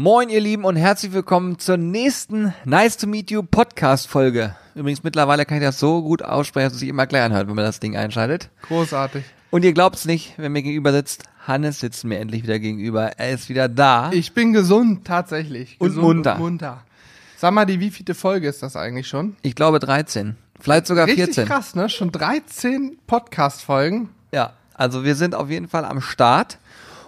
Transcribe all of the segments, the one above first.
Moin, ihr Lieben, und herzlich willkommen zur nächsten Nice to Meet You Podcast-Folge. Übrigens, mittlerweile kann ich das so gut aussprechen, dass es sich immer gleich anhört, wenn man das Ding einschaltet. Großartig. Und ihr glaubt's nicht, wenn mir gegenüber sitzt, Hannes sitzt mir endlich wieder gegenüber. Er ist wieder da. Ich bin gesund, tatsächlich. Und Gesund munter. Und munter. Sag mal, die wievielte Folge ist das eigentlich schon? Ich glaube 13. Vielleicht sogar Richtig 14. krass, ne? Schon 13 Podcast-Folgen. Ja, also wir sind auf jeden Fall am Start.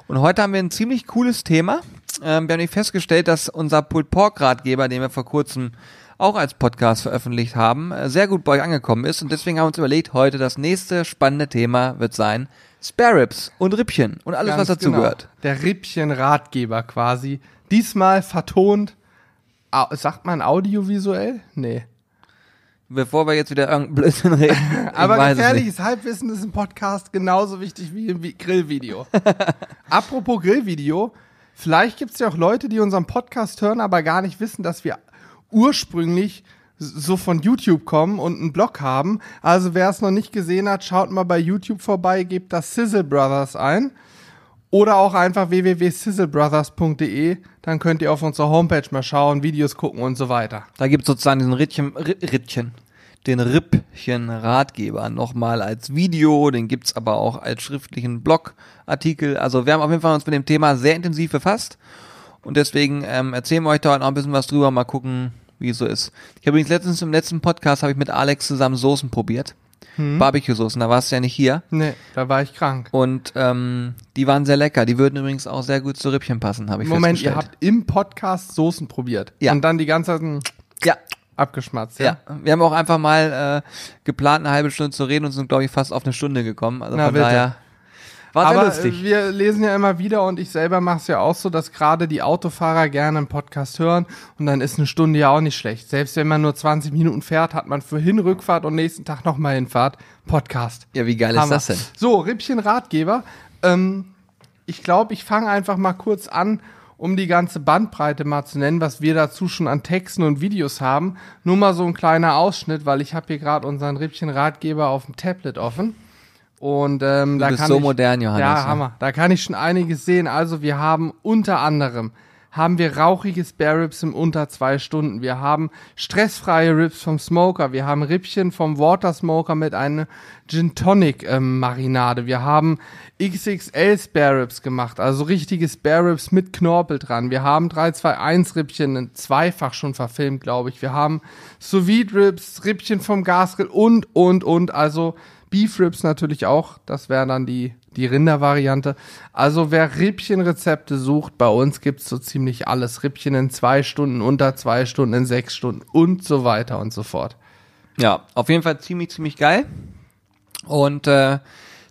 Und heute haben wir ein ziemlich cooles Thema. Ähm, wir haben nämlich festgestellt, dass unser Pulled Pork Ratgeber, den wir vor kurzem auch als Podcast veröffentlicht haben, äh, sehr gut bei euch angekommen ist. Und deswegen haben wir uns überlegt, heute das nächste spannende Thema wird sein Spare Ribs und Rippchen und alles, was Ganz dazu genau. gehört. Der Rippchen-Ratgeber quasi. Diesmal vertont. Sagt man audiovisuell? Nee. Bevor wir jetzt wieder irgendeinen Blödsinn reden. Aber gefährliches Halbwissen ist im Podcast genauso wichtig wie im Vi- Grillvideo. Apropos Grillvideo, vielleicht gibt es ja auch Leute, die unseren Podcast hören, aber gar nicht wissen, dass wir ursprünglich so von YouTube kommen und einen Blog haben. Also wer es noch nicht gesehen hat, schaut mal bei YouTube vorbei, gebt das Sizzle Brothers ein. Oder auch einfach www.sizzlebrothers.de, dann könnt ihr auf unserer Homepage mal schauen, Videos gucken und so weiter. Da gibt es sozusagen diesen Rittchen, Ri- Rittchen, den Rippchen-Ratgeber nochmal als Video, den gibt's aber auch als schriftlichen Blogartikel. Also wir haben auf jeden Fall uns mit dem Thema sehr intensiv befasst und deswegen ähm, erzählen wir euch da noch ein bisschen was drüber, mal gucken, wie es so ist. Ich habe übrigens letztens im letzten Podcast habe ich mit Alex zusammen Soßen probiert. Barbecue-Soßen, da warst du ja nicht hier. Nee, da war ich krank. Und ähm, die waren sehr lecker. Die würden übrigens auch sehr gut zu Rippchen passen, habe ich Moment, ihr habt im Podcast Soßen probiert. Ja. Und dann die ganze Zeit mm, ja, abgeschmatzt. Ja, wir haben auch einfach mal äh, geplant, eine halbe Stunde zu reden und sind, glaube ich, fast auf eine Stunde gekommen. Also Na, von bitte. daher war sehr Aber lustig. äh, wir lesen ja immer wieder und ich selber mache es ja auch so, dass gerade die Autofahrer gerne einen Podcast hören und dann ist eine Stunde ja auch nicht schlecht. Selbst wenn man nur 20 Minuten fährt, hat man für Hinrückfahrt und nächsten Tag nochmal Hinfahrt Podcast. ja, wie geil ist Hammer. das denn? So, Rippchen Ratgeber. Ähm, ich glaube, ich fange einfach mal kurz an, um die ganze Bandbreite mal zu nennen, was wir dazu schon an Texten und Videos haben. Nur mal so ein kleiner Ausschnitt, weil ich habe hier gerade unseren Rippchen Ratgeber auf dem Tablet offen. Und ähm, Du da bist kann so ich, modern, Johannes. Ja, ne? Hammer. Da kann ich schon einiges sehen. Also wir haben unter anderem haben wir rauchige Spare Ribs im unter zwei Stunden. Wir haben stressfreie Ribs vom Smoker. Wir haben Rippchen vom Water Smoker mit einer Gin Tonic ähm, Marinade. Wir haben XXL Spare Ribs gemacht, also richtige Spare Ribs mit Knorpel dran. Wir haben 321 Rippchen, zweifach schon verfilmt, glaube ich. Wir haben Sous Vide Ribs, Rippchen vom Gasgrill und, und, und. Also Beef Ribs natürlich auch. Das wäre dann die, die Rindervariante. Also wer Rippchenrezepte sucht, bei uns gibt's so ziemlich alles. Rippchen in zwei Stunden, unter zwei Stunden, in sechs Stunden und so weiter und so fort. Ja, auf jeden Fall ziemlich, ziemlich geil. Und äh,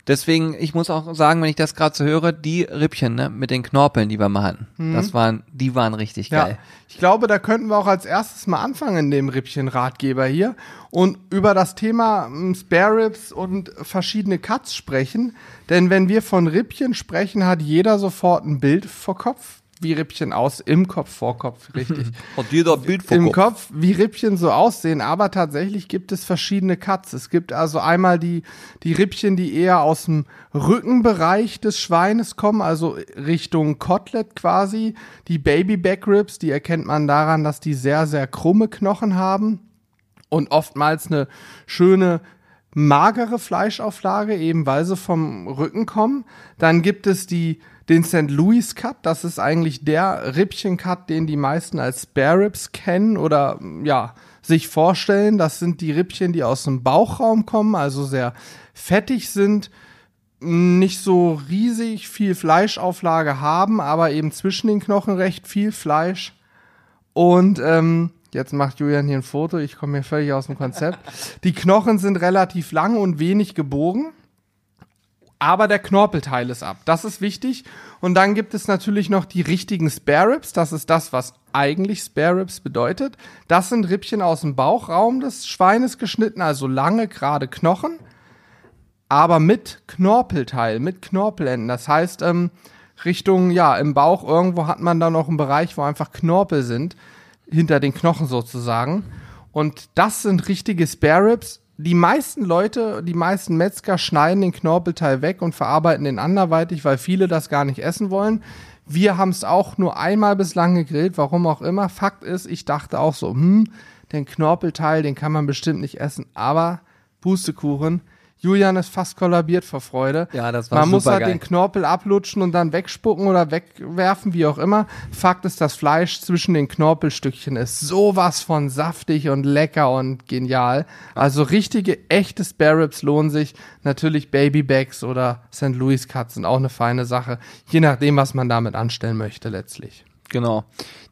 deswegen, ich muss auch sagen, wenn ich das gerade so höre, die Rippchen ne, mit den Knorpeln, die wir mal hatten, das waren, die waren richtig geil. Ja, ich glaube, da könnten wir auch als erstes mal anfangen in dem Rippchen-Ratgeber hier und über das Thema ähm, Spare Ribs und verschiedene Cuts sprechen. Denn wenn wir von Rippchen sprechen, hat jeder sofort ein Bild vor Kopf, wie Rippchen aus, im Kopf, vor Kopf, richtig. Und jeder Bild Im Kopf, wie Rippchen so aussehen, aber tatsächlich gibt es verschiedene Cuts. Es gibt also einmal die, die Rippchen, die eher aus dem Rückenbereich des Schweines kommen, also Richtung Kotelett quasi. Die Baby Back Ribs, die erkennt man daran, dass die sehr, sehr krumme Knochen haben und oftmals eine schöne magere Fleischauflage, eben weil sie vom Rücken kommen. Dann gibt es die, den St. Louis Cut. Das ist eigentlich der Rippchen-Cut, den die meisten als Spare Ribs kennen oder ja, sich vorstellen. Das sind die Rippchen, die aus dem Bauchraum kommen, also sehr fettig sind, nicht so riesig viel Fleischauflage haben, aber eben zwischen den Knochen recht viel Fleisch. Und ähm, jetzt macht Julian hier ein Foto, ich komme hier völlig aus dem Konzept. Die Knochen sind relativ lang und wenig gebogen, aber der Knorpelteil ist ab. Das ist wichtig. Und dann gibt es natürlich noch die richtigen Spare Ribs. Das ist das, was eigentlich Spare Ribs bedeutet. Das sind Rippchen aus dem Bauchraum des Schweines geschnitten, also lange, gerade Knochen aber mit Knorpelteil, mit Knorpelenden. Das heißt, ähm, Richtung, ja, im Bauch irgendwo hat man da noch einen Bereich, wo einfach Knorpel sind, hinter den Knochen sozusagen. Und das sind richtige Spare Ribs. Die meisten Leute, die meisten Metzger schneiden den Knorpelteil weg und verarbeiten den anderweitig, weil viele das gar nicht essen wollen. Wir haben es auch nur einmal bislang gegrillt, warum auch immer. Fakt ist, ich dachte auch so, hm, den Knorpelteil, den kann man bestimmt nicht essen, aber Pustekuchen, Julian ist fast kollabiert vor Freude. Ja, das war Man muss halt supergeil. den Knorpel ablutschen und dann wegspucken oder wegwerfen, wie auch immer. Fakt ist, das Fleisch zwischen den Knorpelstückchen ist sowas von saftig und lecker und genial. Also richtige, echte Spare Ribs lohnen sich. Natürlich Babybacks oder St. Louis Cuts sind auch eine feine Sache. Je nachdem, was man damit anstellen möchte letztlich. Genau.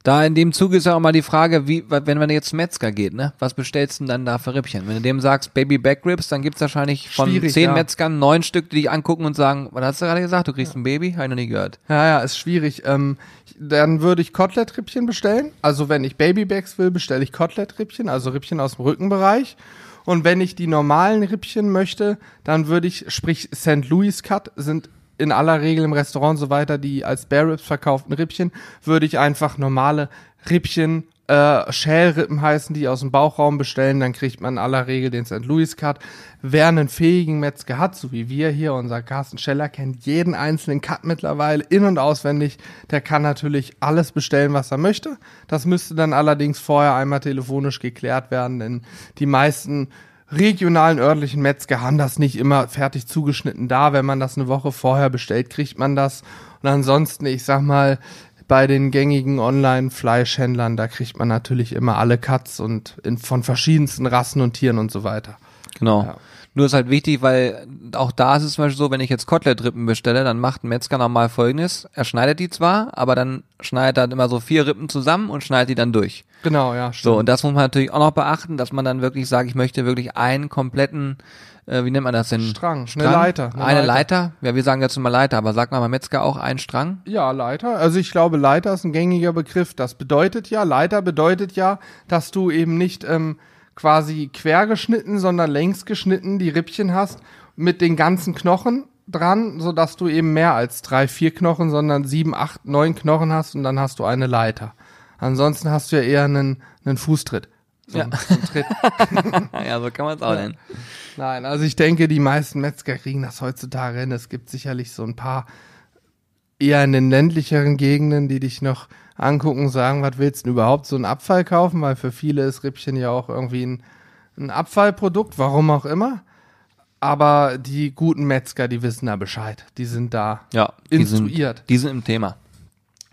Da in dem Zuge ist ja auch mal die Frage, wie, wenn man jetzt zum Metzger geht, ne? Was bestellst du denn dann da für Rippchen? Wenn du dem sagst Baby Back Ribs, dann gibt's wahrscheinlich von Schwierig, zehn ja. Metzgern neun Stück, die dich angucken und sagen, was hast du gerade gesagt? Du kriegst ein Baby? Habe ich noch nie gehört. Ja, ja, ist schwierig. Ähm, dann würde ich Kotlettrippchen bestellen. Also wenn ich Babybacks will, bestelle ich Kotlettrippchen, also Rippchen aus dem Rückenbereich. Und wenn ich die normalen Rippchen möchte, dann würde ich, sprich St. Louis Cut sind in aller Regel im Restaurant so weiter die als Spare Ribs verkauften Rippchen, würde ich einfach normale Rippchen, äh, Schälrippen heißen die aus dem Bauchraum bestellen, dann kriegt man in aller Regel den St. Louis Cut. Wer einen fähigen Metzger hat, so wie wir hier, unser Carsten Scheller kennt jeden einzelnen Cut mittlerweile in- und auswendig, der kann natürlich alles bestellen, was er möchte. Das müsste dann allerdings vorher einmal telefonisch geklärt werden, denn die meisten regionalen örtlichen Metzger haben das nicht immer fertig zugeschnitten da. Wenn man das eine Woche vorher bestellt, kriegt man das. Und ansonsten, ich sag mal, bei den gängigen Online-Fleischhändlern, da kriegt man natürlich immer alle Cuts und in, von verschiedensten Rassen und Tieren und so weiter. Genau. Ja. Nur ist halt wichtig, weil auch da ist es zum Beispiel so, wenn ich jetzt Kotlettrippen bestelle, dann macht ein Metzger normal folgendes. Er schneidet die zwar, aber dann schneidet er halt immer so vier Rippen zusammen und schneidet die dann durch. Genau, ja, So, und das muss man natürlich auch noch beachten, dass man dann wirklich sagt, ich möchte wirklich einen kompletten, äh, wie nennt man das denn? Strang, eine Leiter, Eine, eine Leiter. Ja, wir sagen jetzt immer Leiter, aber sagt man beim Metzger auch einen Strang? Ja, Leiter. Also ich glaube, Leiter ist ein gängiger Begriff. Das bedeutet ja, Leiter bedeutet ja, dass du eben nicht ähm, quasi quer geschnitten, sondern längs geschnitten die Rippchen hast mit den ganzen Knochen dran, sodass du eben mehr als drei, vier Knochen, sondern sieben, acht, neun Knochen hast und dann hast du eine Leiter. Ansonsten hast du ja eher einen, einen Fußtritt. So, Ja. so ja, so kann man es auch nennen. Nein, also ich denke, die meisten Metzger kriegen das heutzutage hin. Es gibt sicherlich so ein paar eher in den ländlicheren Gegenden, die dich noch angucken und sagen, was willst du denn überhaupt so einen Abfall kaufen? Weil für viele ist Rippchen ja auch irgendwie ein, ein Abfallprodukt, warum auch immer. Aber die guten Metzger, die wissen da Bescheid. Die sind da. Ja, die Instruiert. Sind, die sind im Thema.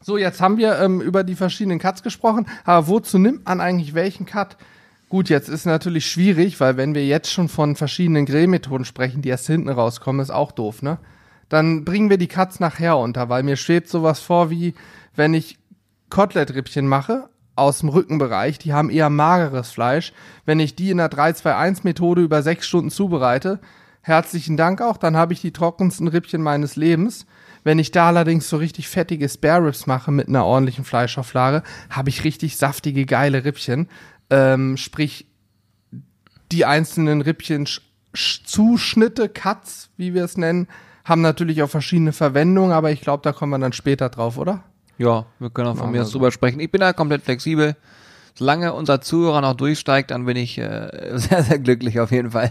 So, jetzt haben wir ähm, über die verschiedenen Cuts gesprochen, aber wozu nimmt man eigentlich welchen Cut? Gut, jetzt ist natürlich schwierig, weil wenn wir jetzt schon von verschiedenen Grillmethoden sprechen, die erst hinten rauskommen, ist auch doof, ne? Dann bringen wir die Cuts nachher unter, weil mir schwebt sowas vor wie, wenn ich Kotlettrippchen mache aus dem Rückenbereich, die haben eher mageres Fleisch. Wenn ich die in der 3-2-1-Methode über sechs Stunden zubereite, herzlichen Dank auch, dann habe ich die trockensten Rippchen meines Lebens. Wenn ich da allerdings so richtig fettige Spare Ribs mache mit einer ordentlichen Fleischauflage, habe ich richtig saftige, geile Rippchen. Ähm, sprich, die einzelnen Rippchen Sch- Sch- Zuschnitte, Cuts, wie wir es nennen, haben natürlich auch verschiedene Verwendungen, aber ich glaube, da kommen wir dann später drauf, oder? Ja, wir können auch von mir aus drüber sprechen. Ich bin da komplett flexibel. Solange unser Zuhörer noch durchsteigt, dann bin ich äh, sehr, sehr glücklich auf jeden Fall.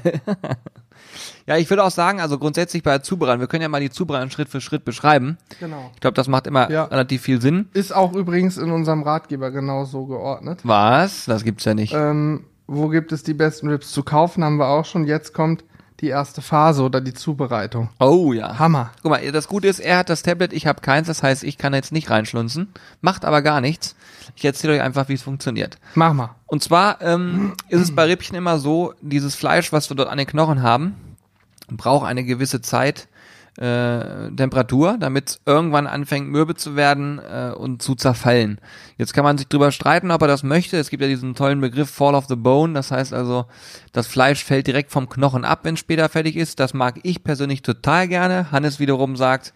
ja, ich würde auch sagen, also grundsätzlich bei der Zubereitung, wir können ja mal die Zubereitung Schritt für Schritt beschreiben. Genau. Ich glaube, das macht immer Ja. relativ viel Sinn. Ist auch übrigens in unserem Ratgeber genau so geordnet. Was? Das gibt's ja nicht. Ähm, wo gibt es die besten Rips zu kaufen, haben wir auch schon. Jetzt kommt die erste Phase oder die Zubereitung. Oh ja. Hammer. Guck mal, das Gute ist, er hat das Tablet, ich habe keins, das heißt, ich kann jetzt nicht reinschlunzen. Macht aber gar nichts. Ich erzähle euch einfach, wie es funktioniert. Mach mal. Und zwar ähm, ist es bei Rippchen immer so, dieses Fleisch, was wir dort an den Knochen haben, braucht eine gewisse Zeit, äh, Temperatur, damit es irgendwann anfängt mürbe zu werden äh, und zu zerfallen. Jetzt kann man sich drüber streiten, ob er das möchte. Es gibt ja diesen tollen Begriff Fall of the Bone, das heißt also, das Fleisch fällt direkt vom Knochen ab, wenn es später fertig ist. Das mag ich persönlich total gerne. Hannes wiederum sagt,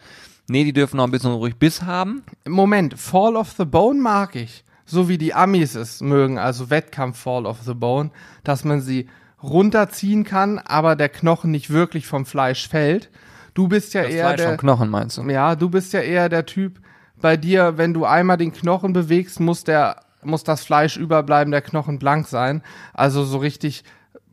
nee, die dürfen noch ein bisschen ruhig Biss haben. Moment, Fall of the Bone mag ich. So wie die Amis es mögen, also Wettkampf Fall of the Bone, dass man sie runterziehen kann, aber der Knochen nicht wirklich vom Fleisch fällt. Du bist ja Das eher Fleisch der, vom Knochen meinst du? Ja, du bist ja eher der Typ, bei dir, wenn du einmal den Knochen bewegst, muss der, muss das Fleisch überbleiben, der Knochen blank sein. Also so richtig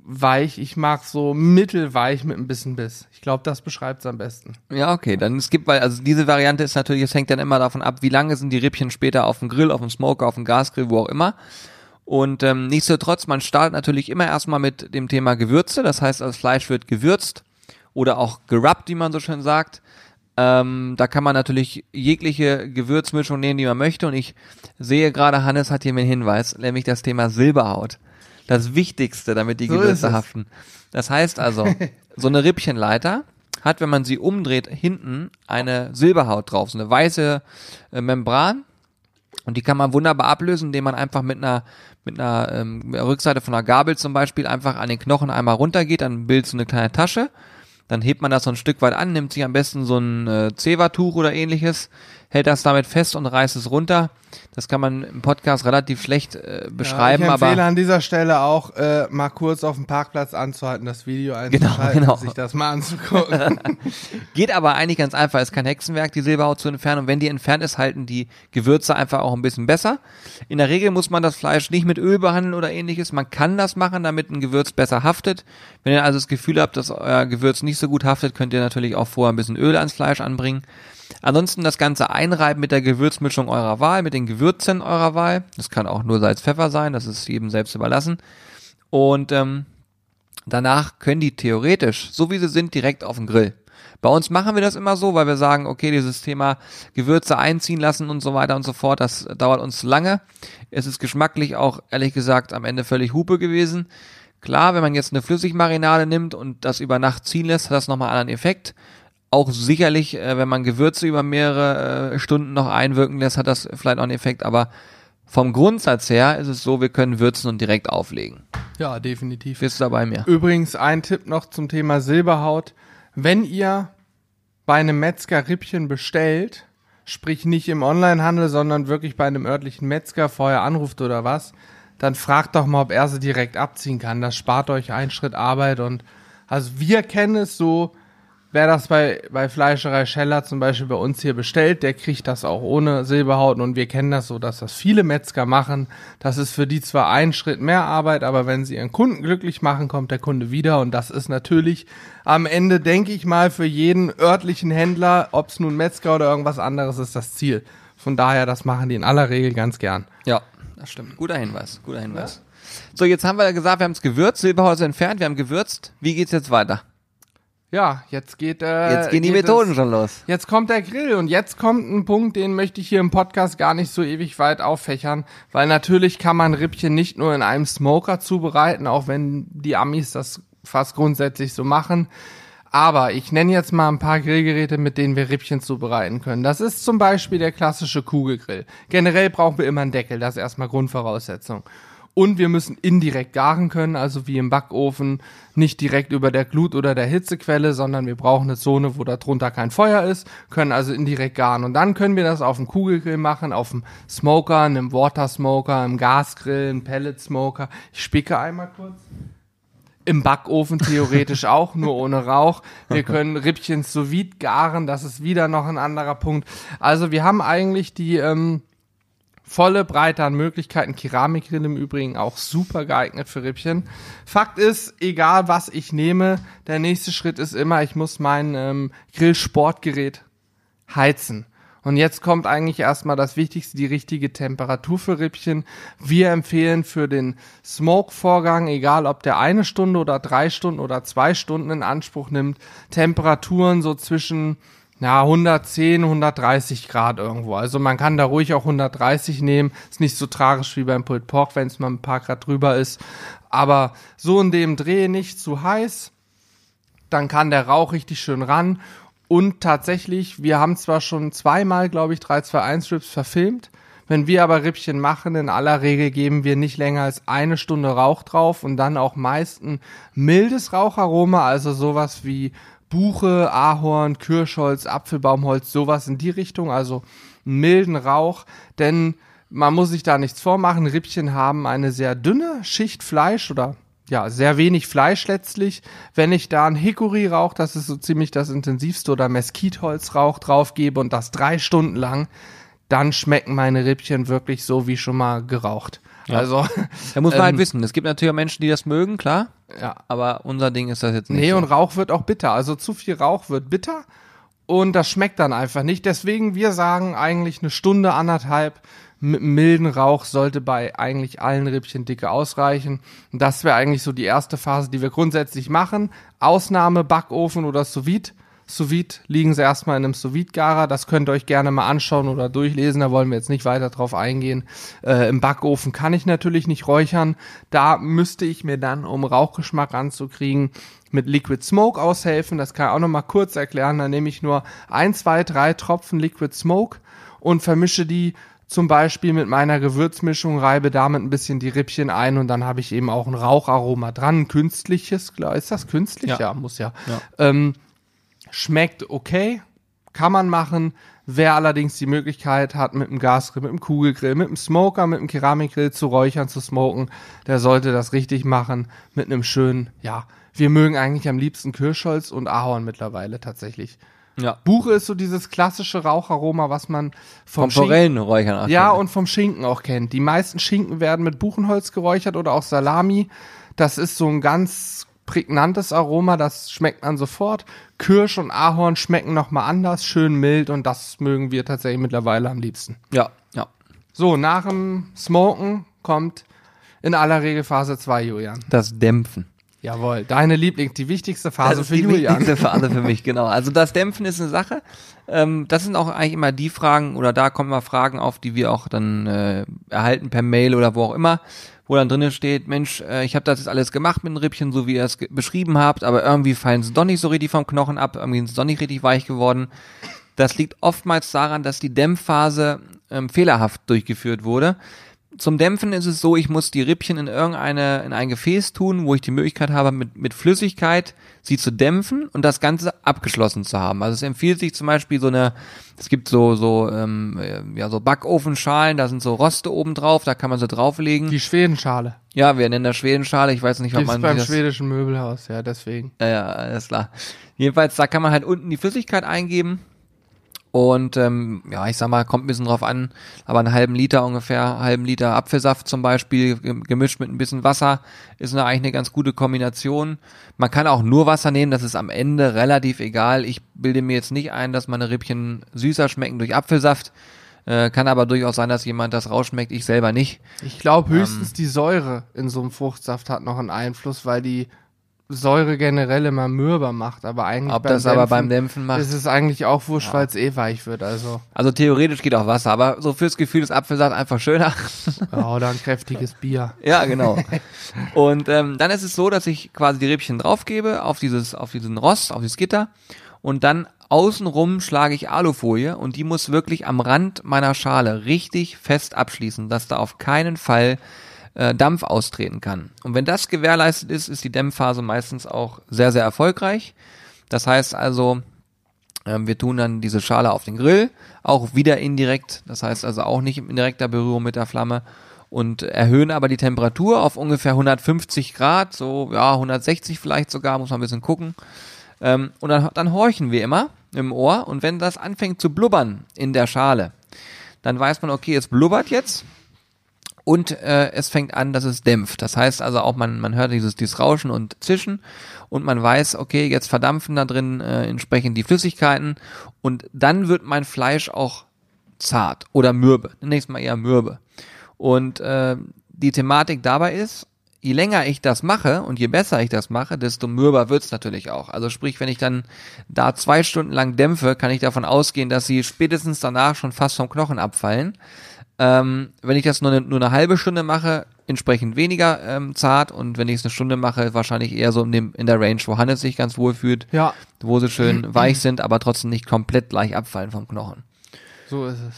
weich. Ich mag so mittelweich mit ein bisschen Biss. Ich glaube, das beschreibt es am besten. Ja, okay. Dann es gibt, weil, also diese Variante ist natürlich, es hängt dann immer davon ab, wie lange sind die Rippchen später auf dem Grill, auf dem Smoker, auf dem Gasgrill, wo auch immer. Und ähm, nichtsdestotrotz, man startet natürlich immer erstmal mit dem Thema Gewürze. Das heißt, das Fleisch wird gewürzt oder auch gerubbt, wie man so schön sagt. Ähm, da kann man natürlich jegliche Gewürzmischung nehmen, die man möchte. Und ich sehe gerade, Hannes hat hier mir einen Hinweis, nämlich das Thema Silberhaut. Das Wichtigste, damit die So Gewürze haften. Das heißt also, so eine Rippchenleiter hat, wenn man sie umdreht, hinten eine Silberhaut drauf, so eine weiße äh, Membran. Und die kann man wunderbar ablösen, indem man einfach mit einer mit einer ähm, Rückseite von einer Gabel zum Beispiel einfach an den Knochen einmal runtergeht, dann bildet so eine kleine Tasche. Dann hebt man das so ein Stück weit an, nimmt sich am besten so ein äh, Zewa-Tuch oder ähnliches, hält das damit fest und reißt es runter. Das kann man im Podcast relativ schlecht äh, beschreiben, ja, ich empfehle aber an dieser Stelle auch, äh, mal kurz auf dem Parkplatz anzuhalten, das Video einzuschalten genau. und sich das mal anzugucken. Geht aber eigentlich ganz einfach, ist kein Hexenwerk, die Silberhaut zu entfernen. Und wenn die entfernt ist, halten die Gewürze einfach auch ein bisschen besser. In der Regel muss man das Fleisch nicht mit Öl behandeln oder ähnliches. Man kann das machen, damit ein Gewürz besser haftet. Wenn ihr also das Gefühl habt, dass euer Gewürz nicht so gut haftet, könnt ihr natürlich auch vorher ein bisschen Öl ans Fleisch anbringen. Ansonsten das Ganze einreiben mit der Gewürzmischung eurer Wahl, mit den Gewürzen eurer Wahl. Das kann auch nur Salz, Pfeffer sein, das ist jedem selbst überlassen. Und ähm, danach können die theoretisch, so wie sie sind, direkt auf den Grill. Bei uns machen wir das immer so, weil wir sagen, okay, dieses Thema Gewürze einziehen lassen und so weiter und so fort, das dauert uns lange. Es ist geschmacklich auch, ehrlich gesagt, am Ende völlig Hupe gewesen. Klar, wenn man jetzt eine Flüssigmarinade nimmt und das über Nacht ziehen lässt, hat das nochmal einen anderen Effekt. Auch sicherlich, äh, wenn man Gewürze über mehrere äh, Stunden noch einwirken lässt, hat das vielleicht auch einen Effekt, aber vom Grundsatz her ist es so, wir können würzen und direkt auflegen. ja, definitiv. Bist du da bei mir? Übrigens ein Tipp noch zum Thema Silberhaut. Wenn ihr bei einem Metzger Rippchen bestellt, sprich nicht im Onlinehandel, sondern wirklich bei einem örtlichen Metzger vorher anruft oder was, dann fragt doch mal, ob er sie direkt abziehen kann. Das spart euch einen Schritt Arbeit und also wir kennen es so, wer das bei, bei Fleischerei Scheller zum Beispiel bei uns hier bestellt, der kriegt das auch ohne Silberhaut und wir kennen das so, dass das viele Metzger machen. Das ist für die zwar ein Schritt mehr Arbeit, aber wenn sie ihren Kunden glücklich machen, kommt der Kunde wieder und das ist natürlich am Ende, denke ich mal, für jeden örtlichen Händler, ob es nun Metzger oder irgendwas anderes ist, das Ziel. Von daher, das machen die in aller Regel ganz gern. Ja, das stimmt. Guter Hinweis, guter Hinweis. So, jetzt haben wir ja gesagt, wir haben es gewürzt, Silberhaus entfernt, wir haben gewürzt. Wie geht's jetzt weiter? Ja, jetzt geht äh, Jetzt gehen die Methoden es- schon los. Jetzt kommt der Grill und jetzt kommt ein Punkt, den möchte ich hier im Podcast gar nicht so ewig weit auffächern, weil natürlich kann man Rippchen nicht nur in einem Smoker zubereiten, auch wenn die Amis das fast grundsätzlich so machen. Aber ich nenne jetzt mal ein paar Grillgeräte, mit denen wir Rippchen zubereiten können. Das ist zum Beispiel der klassische Kugelgrill. Generell brauchen wir immer einen Deckel, das ist erstmal Grundvoraussetzung. Und wir müssen indirekt garen können, also wie im Backofen, nicht direkt über der Glut oder der Hitzequelle, sondern wir brauchen eine Zone, wo da drunter kein Feuer ist, können also indirekt garen. Und dann können wir das auf dem Kugelgrill machen, auf dem Smoker, einem Water Smoker, einem Gasgrill, einem Pellet Smoker. Ich spicke einmal kurz. Im Backofen theoretisch auch, nur ohne Rauch. Wir können Rippchen sous vide garen, das ist wieder noch ein anderer Punkt. Also wir haben eigentlich die ähm, volle Breite an Möglichkeiten. Keramikgrill im Übrigen auch super geeignet für Rippchen. Fakt ist, egal was ich nehme, der nächste Schritt ist immer, ich muss mein ähm, Grillsportgerät heizen. Und jetzt kommt eigentlich erstmal das Wichtigste, die richtige Temperatur für Rippchen. Wir empfehlen für den Smoke-Vorgang, egal ob der eine Stunde oder drei Stunden oder zwei Stunden in Anspruch nimmt, Temperaturen so zwischen ja, 110, 130 Grad irgendwo. Also man kann da ruhig auch 130 nehmen. Ist nicht so tragisch wie beim Pulled Pork, wenn es mal ein paar Grad drüber ist. Aber so in dem Dreh nicht zu heiß. Dann kann der Rauch richtig schön ran. Und tatsächlich, wir haben zwar schon zweimal, glaube ich, 321 Strips verfilmt. Wenn wir aber Rippchen machen, in aller Regel geben wir nicht länger als eine Stunde Rauch drauf und dann auch meist ein mildes Raucharoma, also sowas wie Buche, Ahorn, Kirschholz, Apfelbaumholz, sowas in die Richtung, also milden Rauch, denn man muss sich da nichts vormachen. Rippchen haben eine sehr dünne Schicht Fleisch oder ja, sehr wenig Fleisch letztlich. Wenn ich da einen Hickory-Rauch, das ist so ziemlich das intensivste, oder Mesquite-Holzrauch draufgebe und das drei Stunden lang, dann schmecken meine Rippchen wirklich so wie schon mal geraucht. Ja. Also, Da muss man halt Ähm, wissen. Es gibt natürlich auch Menschen, die das mögen, klar. ja. Aber unser Ding ist das jetzt nicht. Nee, so. und Rauch wird auch bitter. Also zu viel Rauch wird bitter und das schmeckt dann einfach nicht. Deswegen, wir sagen eigentlich eine Stunde, anderthalb mit milden Rauch sollte bei eigentlich allen Rippchen dicke ausreichen. Das wäre eigentlich so die erste Phase, die wir grundsätzlich machen. Ausnahme Backofen oder Sous Vide. Sous liegen sie erstmal in einem Sous Garer. Das könnt ihr euch gerne mal anschauen oder durchlesen. Da wollen wir jetzt nicht weiter drauf eingehen. Äh, Im Backofen kann ich natürlich nicht räuchern. Da müsste ich mir dann, um Rauchgeschmack ranzukriegen, mit Liquid Smoke aushelfen. Das kann ich auch noch mal kurz erklären. Da nehme ich nur ein, zwei, drei Tropfen Liquid Smoke und vermische die zum Beispiel mit meiner Gewürzmischung, reibe damit ein bisschen die Rippchen ein und dann habe ich eben auch ein Raucharoma dran, ein künstliches, klar, ist das künstlich? Ja. Ja, muss ja. Ja. Ähm, schmeckt okay, kann man machen. Wer allerdings die Möglichkeit hat, mit einem Gasgrill, mit einem Kugelgrill, mit einem Smoker, mit einem Keramikgrill zu räuchern, zu smoken, der sollte das richtig machen mit einem schönen, ja, wir mögen eigentlich am liebsten Kirschholz und Ahorn mittlerweile tatsächlich. ja. Buche ist so dieses klassische Raucharoma, was man vom Vom Forellenräuchern ja, und vom Schinken auch kennt. Die meisten Schinken werden mit Buchenholz geräuchert oder auch Salami. Das ist so ein ganz prägnantes Aroma, das schmeckt man sofort. Kirsch und Ahorn schmecken nochmal anders, schön mild und das mögen wir tatsächlich mittlerweile am liebsten. Ja, ja. So, nach dem Smoken kommt in aller Regel Phase 2, Julian. Das Dämpfen. Jawohl, deine Lieblings, die wichtigste Phase das für ist die Julian. wichtigste Phase für mich, genau. Also das Dämpfen ist eine Sache. Ähm, das sind auch eigentlich immer die Fragen, oder da kommen immer Fragen auf, die wir auch dann äh, erhalten per Mail oder wo auch immer, wo dann drinnen steht, Mensch, äh, ich habe das jetzt alles gemacht mit den Rippchen, so wie ihr es beschrieben habt, aber irgendwie fallen sie doch nicht so richtig vom Knochen ab, irgendwie sind sie doch nicht richtig weich geworden. Das liegt oftmals daran, dass die Dämpfphase ähm, fehlerhaft durchgeführt wurde. Zum Dämpfen ist es so, ich muss die Rippchen in irgendeine, in ein Gefäß tun, wo ich die Möglichkeit habe, mit, mit Flüssigkeit sie zu dämpfen und das Ganze abgeschlossen zu haben. Also es empfiehlt sich zum Beispiel so eine, es gibt so, so, ähm, äh, ja, so Backofenschalen, da sind so Roste oben drauf, da kann man sie drauflegen. Die Schwedenschale. ja, wir nennen das Schwedenschale, ich weiß nicht, ob man beim das, schwedischen Möbelhaus, ja, deswegen. ja, ja, alles klar. Jedenfalls, da kann man halt unten die Flüssigkeit eingeben. Und ähm, ja, ich sag mal, kommt ein bisschen drauf an, aber einen halben Liter ungefähr, halben Liter Apfelsaft zum Beispiel, gem- gemischt mit ein bisschen Wasser, ist eine, eigentlich eine ganz gute Kombination. Man kann auch nur Wasser nehmen, das ist am Ende relativ egal. Ich bilde mir jetzt nicht ein, dass meine Rippchen süßer schmecken durch Apfelsaft. Äh, kann aber durchaus sein, dass jemand das rausschmeckt, ich selber nicht. Ich glaube Ähm. höchstens die Säure in so einem Fruchtsaft hat noch einen Einfluss, weil die Säure generell immer mürber macht, aber eigentlich Ob das aber beim Dämpfen macht. ist es eigentlich auch wurscht, weil es eh weich wird, also Also theoretisch geht auch Wasser, aber so fürs Gefühl ist Apfelsaft einfach schöner. ja, oder ein kräftiges Bier. Ja, genau. Und ähm, dann ist es so, dass ich quasi die Rippchen draufgebe auf dieses, auf diesen Rost, auf dieses Gitter und dann außenrum schlage ich Alufolie und die muss wirklich am Rand meiner Schale richtig fest abschließen, dass da auf keinen Fall äh, Dampf austreten kann. Und wenn das gewährleistet ist, ist die Dämpfphase meistens auch sehr, sehr erfolgreich. Das heißt also, ähm, wir tun dann diese Schale auf den Grill, auch wieder indirekt, das heißt also auch nicht in direkter Berührung mit der Flamme und erhöhen aber die Temperatur auf ungefähr 150 Grad, so ja 160 vielleicht sogar, muss man ein bisschen gucken. Ähm, und dann, dann horchen wir immer im Ohr und wenn das anfängt zu blubbern in der Schale, dann weiß man, okay, es blubbert jetzt und äh, es fängt an, dass es dämpft. Das heißt also auch, man, man hört dieses, dieses Rauschen und Zischen und man weiß, okay, jetzt verdampfen da drin äh, entsprechend die Flüssigkeiten und dann wird mein Fleisch auch zart oder mürbe. Nächstes Mal eher mürbe. Und äh, die Thematik dabei ist, je länger ich das mache und je besser ich das mache, desto mürber wird's natürlich auch. Also sprich, wenn ich dann da zwei Stunden lang dämpfe, kann ich davon ausgehen, dass sie spätestens danach schon fast vom Knochen abfallen. Ähm, wenn ich das nur eine, nur eine halbe Stunde mache, entsprechend weniger ähm, zart und wenn ich es eine Stunde mache, wahrscheinlich eher so in, dem, in der Range, wo Hannes sich ganz wohl fühlt, Ja, wo sie schön weich sind, aber trotzdem nicht komplett gleich abfallen vom Knochen. so ist es.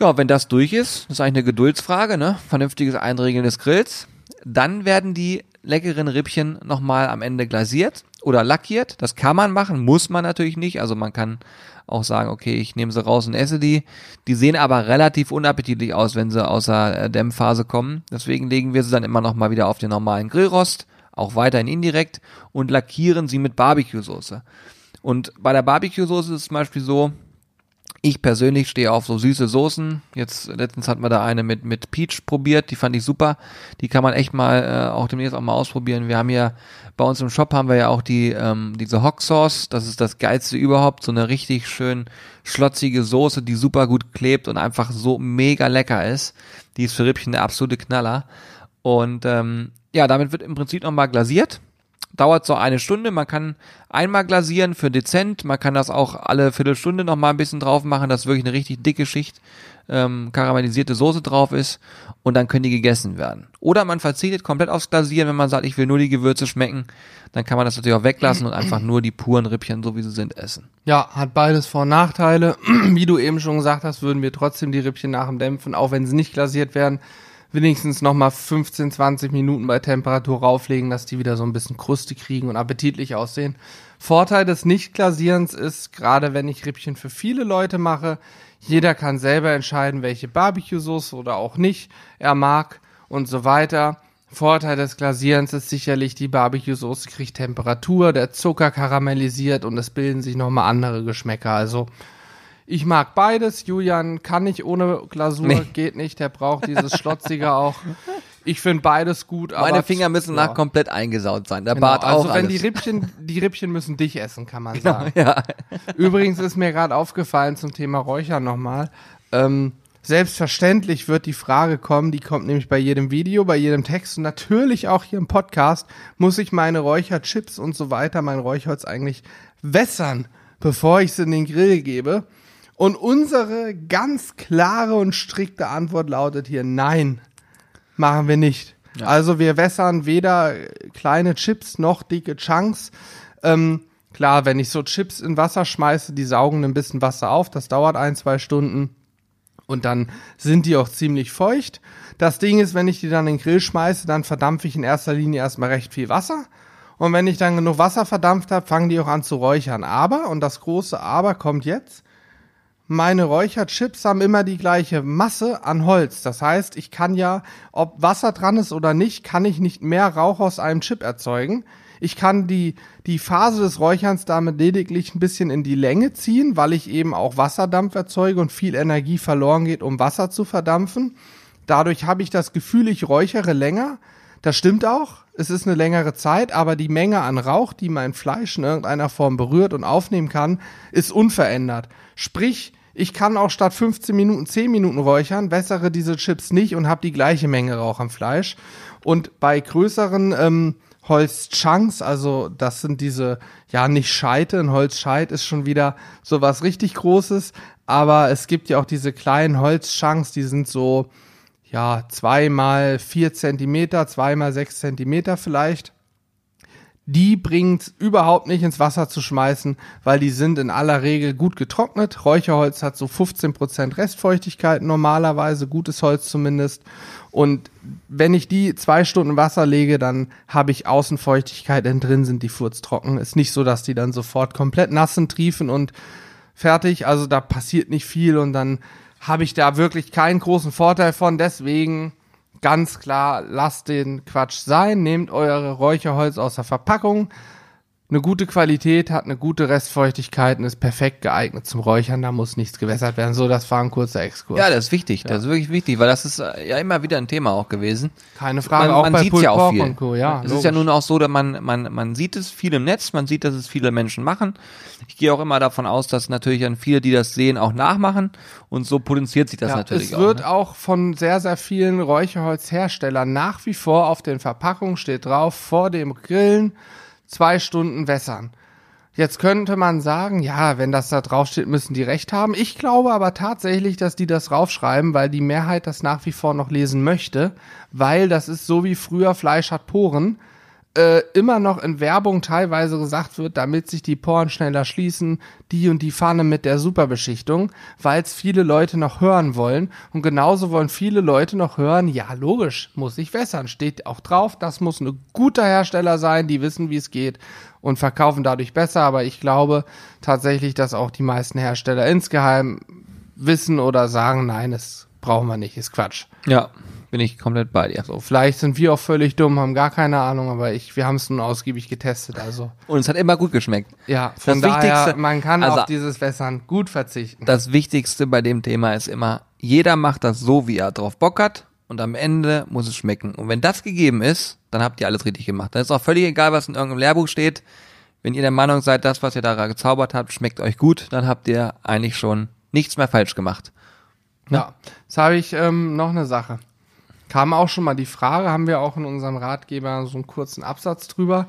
Ja, wenn das durch ist, das ist eigentlich eine Geduldsfrage, ne? Vernünftiges Einregeln des Grills. Dann werden die leckeren Rippchen nochmal am Ende glasiert oder lackiert. Das kann man machen, muss man natürlich nicht. Also man kann auch sagen, okay, ich nehme sie raus und esse die. Die sehen aber relativ unappetitlich aus, wenn sie aus äh, Dämpfphase kommen. Deswegen legen wir sie dann immer nochmal wieder auf den normalen Grillrost, auch weiterhin indirekt und lackieren sie mit Barbecue-Soße. Und bei der Barbecue-Soße ist es zum Beispiel so, Ich persönlich stehe auf so süße Soßen. Jetzt letztens hatten wir da eine mit mit Peach probiert, die fand ich super. Die kann man echt mal äh, auch demnächst auch mal ausprobieren. Wir haben ja bei uns im Shop haben wir ja auch die ähm, diese Hot Sauce, das ist das geilste überhaupt, so eine richtig schön schlotzige Soße, die super gut klebt und einfach so mega lecker ist. Die ist für Rippchen der absolute Knaller. Und ähm, ja, damit wird im Prinzip nochmal glasiert dauert so eine Stunde. Man kann einmal glasieren für dezent. Man kann das auch alle Viertelstunde noch mal ein bisschen drauf machen, dass wirklich eine richtig dicke Schicht ähm, karamellisierte Soße drauf ist und dann können die gegessen werden. Oder man verzichtet komplett aufs Glasieren, wenn man sagt, ich will nur die Gewürze schmecken, dann kann man das natürlich auch weglassen und einfach nur die puren Rippchen, so wie sie sind, essen. Ja, hat beides Vor- und Nachteile. Wie du eben schon gesagt hast, würden wir trotzdem die Rippchen nach dem Dämpfen, auch wenn sie nicht glasiert werden, wenigstens nochmal 15, 20 Minuten bei Temperatur rauflegen, dass die wieder so ein bisschen Kruste kriegen und appetitlich aussehen. Vorteil des Nicht-Glasierens ist, gerade wenn ich Rippchen für viele Leute mache, jeder kann selber entscheiden, welche Barbecue-Sauce oder auch nicht er mag und so weiter. Vorteil des Glasierens ist sicherlich, die Barbecue-Soße kriegt Temperatur, der Zucker karamellisiert und es bilden sich nochmal andere Geschmäcker. Also ich mag beides. Julian kann nicht ohne Glasur, nee. geht nicht. Der braucht dieses Schlotzige auch. Ich finde beides gut. Meine Finger müssen ja. nach komplett eingesaut sein. Der genau, Bart auch. Also wenn alles. die Rippchen, die Rippchen müssen dich essen, kann man genau, sagen. Ja. Übrigens ist mir gerade aufgefallen zum Thema Räuchern nochmal. Ähm, selbstverständlich wird die Frage kommen, die kommt nämlich bei jedem Video, bei jedem Text und natürlich auch hier im Podcast, muss ich meine Räucherchips und so weiter, mein Räuchholz eigentlich wässern, bevor ich es in den Grill gebe. Und unsere ganz klare und strikte Antwort lautet hier nein, machen wir nicht. Ja. Also wir wässern weder kleine Chips noch dicke Chunks. Ähm, klar, wenn ich so Chips in Wasser schmeiße, die saugen ein bisschen Wasser auf, das dauert ein, zwei Stunden. Und dann sind die auch ziemlich feucht. Das Ding ist, wenn ich die dann in den Grill schmeiße, dann verdampfe ich in erster Linie erstmal recht viel Wasser. Und wenn ich dann genug Wasser verdampft habe, fangen die auch an zu räuchern. Aber, und das große Aber kommt jetzt, meine Räucherchips haben immer die gleiche Masse an Holz. Das heißt, ich kann ja, ob Wasser dran ist oder nicht, kann ich nicht mehr Rauch aus einem Chip erzeugen. Ich kann die, die Phase des Räucherns damit lediglich ein bisschen in die Länge ziehen, weil ich eben auch Wasserdampf erzeuge und viel Energie verloren geht, um Wasser zu verdampfen. Dadurch habe ich das Gefühl, ich räuchere länger. Das stimmt auch. Es ist eine längere Zeit, aber die Menge an Rauch, die mein Fleisch in irgendeiner Form berührt und aufnehmen kann, ist unverändert. Sprich, ich kann auch statt 15 Minuten 10 Minuten räuchern, wässere diese Chips nicht und habe die gleiche Menge Rauch am Fleisch. Und bei größeren ähm, Holzchunks, also das sind diese, ja nicht Scheite, ein Holzscheit ist schon wieder so was richtig Großes, aber es gibt ja auch diese kleinen Holzchunks, die sind so, ja, zweimal vier Zentimeter, zweimal sechs Zentimeter vielleicht die bringt überhaupt nicht ins Wasser zu schmeißen, weil die sind in aller Regel gut getrocknet. Räucherholz hat so 15% Restfeuchtigkeit normalerweise, gutes Holz zumindest. Und wenn ich die zwei Stunden Wasser lege, dann habe ich Außenfeuchtigkeit, denn drin sind die Furz trocken. Ist nicht so, dass die dann sofort komplett nassen, triefen und fertig. Also da passiert nicht viel und dann habe ich da wirklich keinen großen Vorteil von. Deswegen ganz klar, lasst den Quatsch sein, nehmt eure Räucherholz aus der Verpackung. Eine gute Qualität, hat eine gute Restfeuchtigkeit und ist perfekt geeignet zum Räuchern. Da muss nichts gewässert werden. So, das war ein kurzer Exkurs. Ja, das ist wichtig. Ja. Das ist wirklich wichtig, weil das ist äh, ja immer wieder ein Thema auch gewesen. Keine Frage. Man, auch man bei sieht ja auch viel. Co. Ja, es ist ja nun auch so, dass man, man, man sieht es viel im Netz, man sieht, dass es viele Menschen machen. Ich gehe auch immer davon aus, dass natürlich dann viele, die das sehen, auch nachmachen. Und so potenziert sich das ja, natürlich auch. Es wird ne? auch von sehr, sehr vielen Räucherholzherstellern nach wie vor auf den Verpackungen steht drauf, vor dem Grillen zwei Stunden wässern. Jetzt könnte man sagen, ja, wenn das da draufsteht, müssen die recht haben. Ich glaube aber tatsächlich, dass die das draufschreiben, weil die Mehrheit das nach wie vor noch lesen möchte, weil das ist so wie früher Fleisch hat Poren äh, immer noch in Werbung teilweise gesagt wird, damit sich die Poren schneller schließen, die und die Pfanne mit der Superbeschichtung, weil es viele Leute noch hören wollen. Und genauso wollen viele Leute noch hören, ja, logisch, muss ich wässern. Steht auch drauf, das muss ein guter Hersteller sein, die wissen, wie es geht und verkaufen dadurch besser. Aber ich glaube tatsächlich, dass auch die meisten Hersteller insgeheim wissen oder sagen, nein, das brauchen wir nicht, ist Quatsch. Ja, bin ich komplett bei dir. So, vielleicht sind wir auch völlig dumm, haben gar keine Ahnung, aber ich, wir haben es nun ausgiebig getestet. Also Und es hat immer gut geschmeckt. ja, von Das daher, Wichtigste- man kann also- auf dieses Wässern gut verzichten. Das Wichtigste bei dem Thema ist immer, jeder macht das so, wie er drauf Bock hat und am Ende muss es schmecken. Und wenn das gegeben ist, dann habt ihr alles richtig gemacht. Dann ist auch völlig egal, was in irgendeinem Lehrbuch steht. Wenn ihr der Meinung seid, das, was ihr da gezaubert habt, schmeckt euch gut, dann habt ihr eigentlich schon nichts mehr falsch gemacht. Ja, jetzt habe ich ähm, noch eine Sache. Kam auch schon mal die Frage, haben wir auch in unserem Ratgeber so einen kurzen Absatz drüber.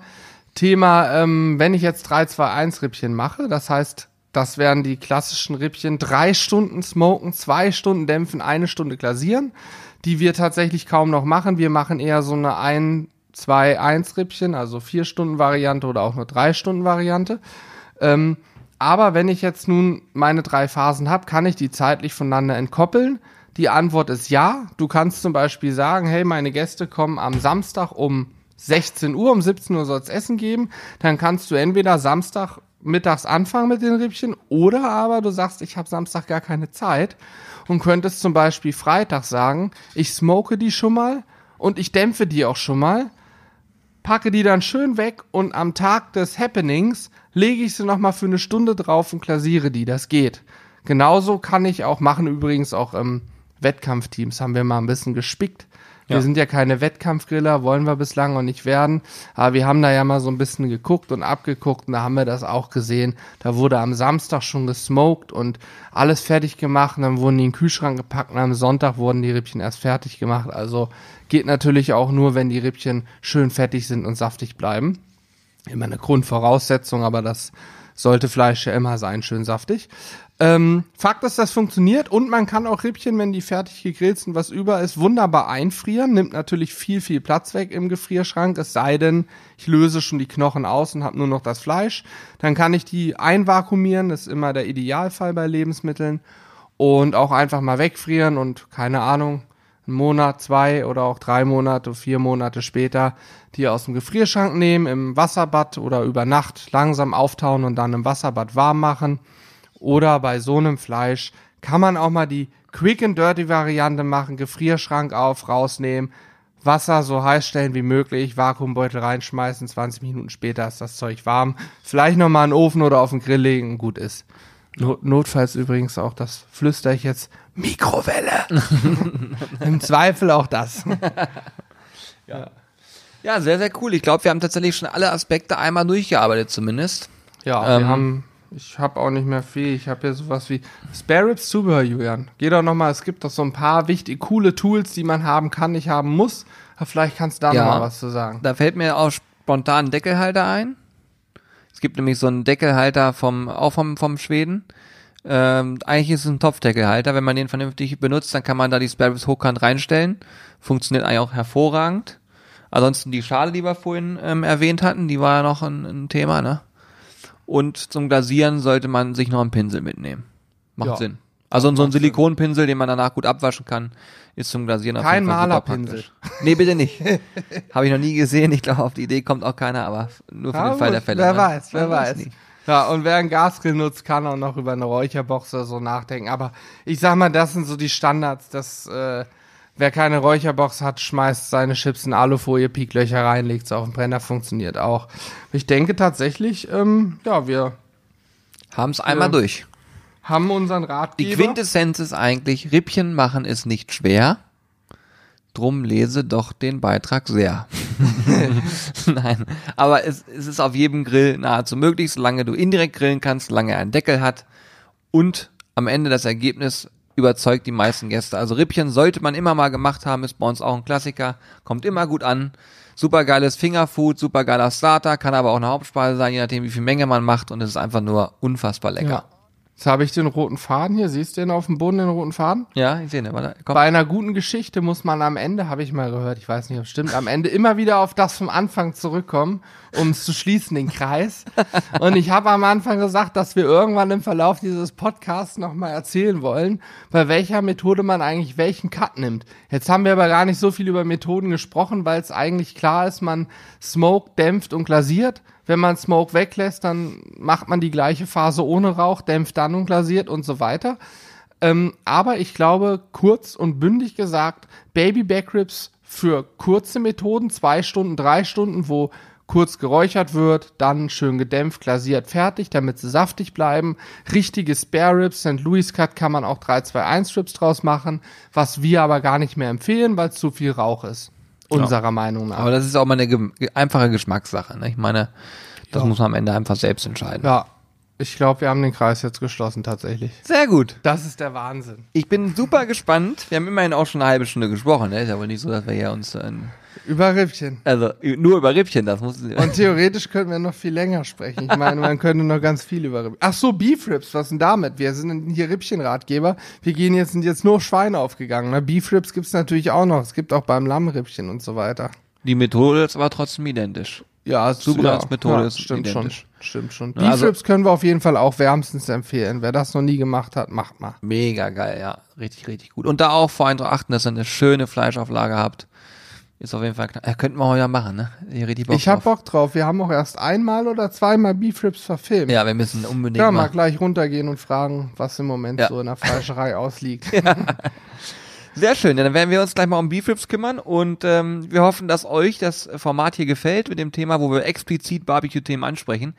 Thema, ähm, wenn ich jetzt 3-2-1 Rippchen mache, das heißt, das wären die klassischen Rippchen, drei Stunden smoken, zwei Stunden dämpfen, eine Stunde glasieren, die wir tatsächlich kaum noch machen. Wir machen eher so eine 1, 2, 1 Rippchen, also vier Stunden Variante oder auch nur drei Stunden Variante. Ähm, aber wenn ich jetzt nun meine drei Phasen habe, kann ich die zeitlich voneinander entkoppeln. Die Antwort ist ja. Du kannst zum Beispiel sagen, hey, meine Gäste kommen am Samstag um 16 Uhr, um 17 Uhr soll es Essen geben. Dann kannst du entweder Samstag mittags anfangen mit den Rippchen oder aber du sagst, ich habe Samstag gar keine Zeit und könntest zum Beispiel Freitag sagen, ich smoke die schon mal und ich dämpfe die auch schon mal packe die dann schön weg und am Tag des Happenings lege ich sie nochmal für eine Stunde drauf und glasiere die. Das geht. Genauso kann ich auch machen, übrigens auch ähm, Wettkampfteams haben wir mal ein bisschen gespickt. Wir Ja. sind ja keine Wettkampfgriller, wollen wir bislang auch nicht werden. Aber wir haben da ja mal so ein bisschen geguckt und abgeguckt und da haben wir das auch gesehen. Da wurde am Samstag schon gesmoked und alles fertig gemacht und dann wurden die in den Kühlschrank gepackt und am Sonntag wurden die Rippchen erst fertig gemacht. Also geht natürlich auch nur, wenn die Rippchen schön fettig sind und saftig bleiben. Immer eine Grundvoraussetzung, aber das sollte Fleisch ja immer sein, schön saftig. Ähm, Fakt ist, das funktioniert und man kann auch Rippchen, wenn die fertig gegrillt sind, was über ist, wunderbar einfrieren. Nimmt natürlich viel, viel Platz weg im Gefrierschrank, es sei denn, ich löse schon die Knochen aus und habe nur noch das Fleisch. Dann kann ich die einvakuumieren, das ist immer der Idealfall bei Lebensmitteln. Und auch einfach mal wegfrieren und keine Ahnung, einen Monat, zwei oder auch drei Monate, vier Monate später die aus dem Gefrierschrank nehmen, im Wasserbad oder über Nacht langsam auftauen und dann im Wasserbad warm machen. Oder bei so einem Fleisch kann man auch mal die Quick and Dirty Variante machen, Gefrierschrank auf, rausnehmen, Wasser so heiß stellen wie möglich, Vakuumbeutel reinschmeißen, 20 Minuten später ist das Zeug warm. Vielleicht nochmal in den Ofen oder auf den Grill legen gut ist. Not notfalls übrigens auch, das flüster ich jetzt, Mikrowelle. Im Zweifel auch das. Ja, sehr, sehr cool. Ich glaube, wir haben tatsächlich schon alle Aspekte einmal durchgearbeitet zumindest. Ja, Ähm. wir haben, ich habe auch nicht mehr viel. Ich habe hier sowas wie Spare Ribs Zubehör, Julian. Geh doch nochmal, es gibt doch so ein paar wichtige, coole Tools, die man haben kann, nicht haben muss. Aber vielleicht kannst du da Ja. noch mal was zu sagen. Da fällt mir auch spontan ein Deckelhalter ein. Es gibt nämlich so einen Deckelhalter vom, auch vom, vom Schweden. Ähm, eigentlich ist es ein Topfdeckelhalter. Wenn man den vernünftig benutzt, dann kann man da die Spare Ribs hochkant reinstellen. Funktioniert eigentlich auch hervorragend. Ansonsten die Schale, die wir vorhin ähm, erwähnt hatten, die war ja noch ein, ein Thema, ne? Und zum Glasieren sollte man sich noch einen Pinsel mitnehmen. Macht Ja. Sinn. Also so ein. Silikonpinsel, den man danach gut abwaschen kann, ist zum Glasieren auf Kein jeden Fall Malerpinsel. Nee, bitte nicht. Habe ich noch nie gesehen. Ich glaube, auf die Idee kommt auch keiner, aber nur für Ja, den Fall der Fälle. Wer ne? weiß, wer Man weiß. Ja, und wer einen Gasgrill nutzt, kann auch noch über eine Räucherbox oder so nachdenken. Aber ich sag mal, das sind so die Standards. Das, äh, wer keine Räucherbox hat, schmeißt seine Chips in Alufolie, Pieklöcher rein, legt sie auf den Brenner, funktioniert auch. Ich denke tatsächlich, ähm, ja, wir Haben es einmal durch. haben unseren Die Ratgeber. Quintessenz ist eigentlich, Rippchen machen ist nicht schwer. Drum lese doch den Beitrag sehr. Nein, aber es, es ist auf jedem Grill nahezu möglich, solange du indirekt grillen kannst, solange er einen Deckel hat und am Ende das Ergebnis überzeugt die meisten Gäste. Also Rippchen sollte man immer mal gemacht haben, ist bei uns auch ein Klassiker, kommt immer gut an. Supergeiles Fingerfood, supergeiler Starter, kann aber auch eine Hauptspeise sein, je nachdem wie viel Menge man macht und es ist einfach nur unfassbar lecker. Ja. Jetzt habe ich den roten Faden hier. Siehst du den auf dem Boden, den roten Faden? Ja, ich sehe, ne, warte, komm. Bei einer guten Geschichte muss man am Ende, habe ich mal gehört, ich weiß nicht, ob es stimmt, am Ende immer wieder auf das vom Anfang zurückkommen, um es zu schließen, den Kreis. Und ich habe am Anfang gesagt, dass wir irgendwann im Verlauf dieses Podcasts nochmal erzählen wollen, bei welcher Methode man eigentlich welchen Cut nimmt. Jetzt haben wir aber gar nicht so viel über Methoden gesprochen, weil es eigentlich klar ist, man smoke, dämpft und glasiert. Wenn man Smoke weglässt, dann macht man die gleiche Phase ohne Rauch, dämpft dann und glasiert und so weiter. Ähm, aber ich glaube, kurz und bündig gesagt, Baby Back Ribs für kurze Methoden, zwei Stunden, drei Stunden, wo kurz geräuchert wird, dann schön gedämpft, glasiert, fertig, damit sie saftig bleiben. Richtige Spare Ribs, St. Louis Cut kann man auch 3-2-1 Strips draus machen, was wir aber gar nicht mehr empfehlen, weil es zu viel Rauch ist. Unserer Meinung nach. Aber das ist auch mal eine einfache Geschmackssache. Ne? Ich meine, das Ja. muss man am Ende einfach selbst entscheiden. ja, ich glaube, wir haben den Kreis jetzt geschlossen tatsächlich. Sehr gut. Das ist der Wahnsinn. Ich bin super gespannt. Wir haben immerhin auch schon eine halbe Stunde gesprochen. Ne? Ist ja wohl nicht so, dass wir hier uns äh, Über Rippchen. also nur über Rippchen, das muss Und theoretisch könnten wir noch viel länger sprechen. Ich meine, man könnte noch ganz viel über Rippchen. Ach so, Beef Ribs, was denn damit? Wir sind hier Rippchen-Ratgeber. Wir gehen jetzt, sind jetzt nur Schweine aufgegangen. Ne? Beef Ribs gibt's natürlich auch noch. Es gibt auch beim Lammrippchen und so weiter. die Methode ist aber trotzdem identisch. Ja, es- Zubereitungsmethode ja, ist stimmt identisch. schon. Stimmt schon. Ja, Beef also- Ribs können wir auf jeden Fall auch wärmstens empfehlen. Wer das noch nie gemacht hat, macht mal. Mega geil, ja. Richtig, richtig gut. Und da auch vor allem darauf achten, dass ihr eine schöne Fleischauflage habt. Ist auf jeden Fall knapp. Äh, könnten wir heute machen, ne? Ich hab drauf. Bock drauf. Wir haben auch erst einmal oder zweimal Beef Ribs verfilmt. Ja, wir müssen unbedingt Ja, mal mal. gleich runtergehen und fragen, was im Moment Ja. so in der Fleischerei ausliegt. Sehr schön, ja, dann werden wir uns gleich mal um Beef Ribs kümmern und ähm, wir hoffen, dass euch das Format hier gefällt mit dem Thema, wo wir explizit Barbecue-Themen ansprechen.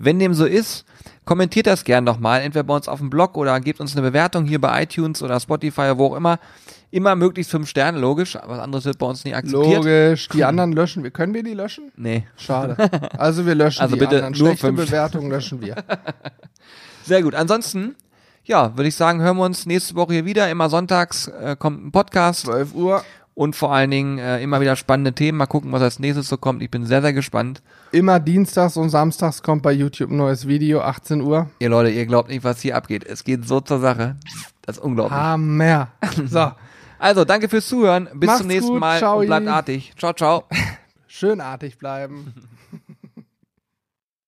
Wenn dem so ist, kommentiert das gern nochmal, entweder bei uns auf dem Blog oder gebt uns eine Bewertung hier bei iTunes oder Spotify wo auch immer. Immer möglichst fünf Sterne, logisch, was anderes wird bei uns nie akzeptiert. Logisch. Die anderen löschen wir. Können wir die löschen? Nee. Schade. Also wir löschen Also die bitte anderen. nur Schlechte fünf. Bewertungen löschen wir. Sehr gut. Ansonsten, ja, würde ich sagen, hören wir uns nächste Woche hier wieder. Immer sonntags äh, kommt ein Podcast 12 Uhr. und vor allen Dingen äh, immer wieder spannende Themen. Mal gucken, was als nächstes so kommt. Ich bin sehr, sehr gespannt. Immer dienstags und samstags kommt bei YouTube ein neues Video, 18 Uhr. Ihr Leute, ihr glaubt nicht, was hier abgeht. Es geht so zur Sache. Das ist unglaublich. Hammer. So, Also, danke fürs Zuhören. Bis Macht's zum nächsten gut. Mal Ciao. und bleibt artig. Ciao, ciao. schönartig bleiben.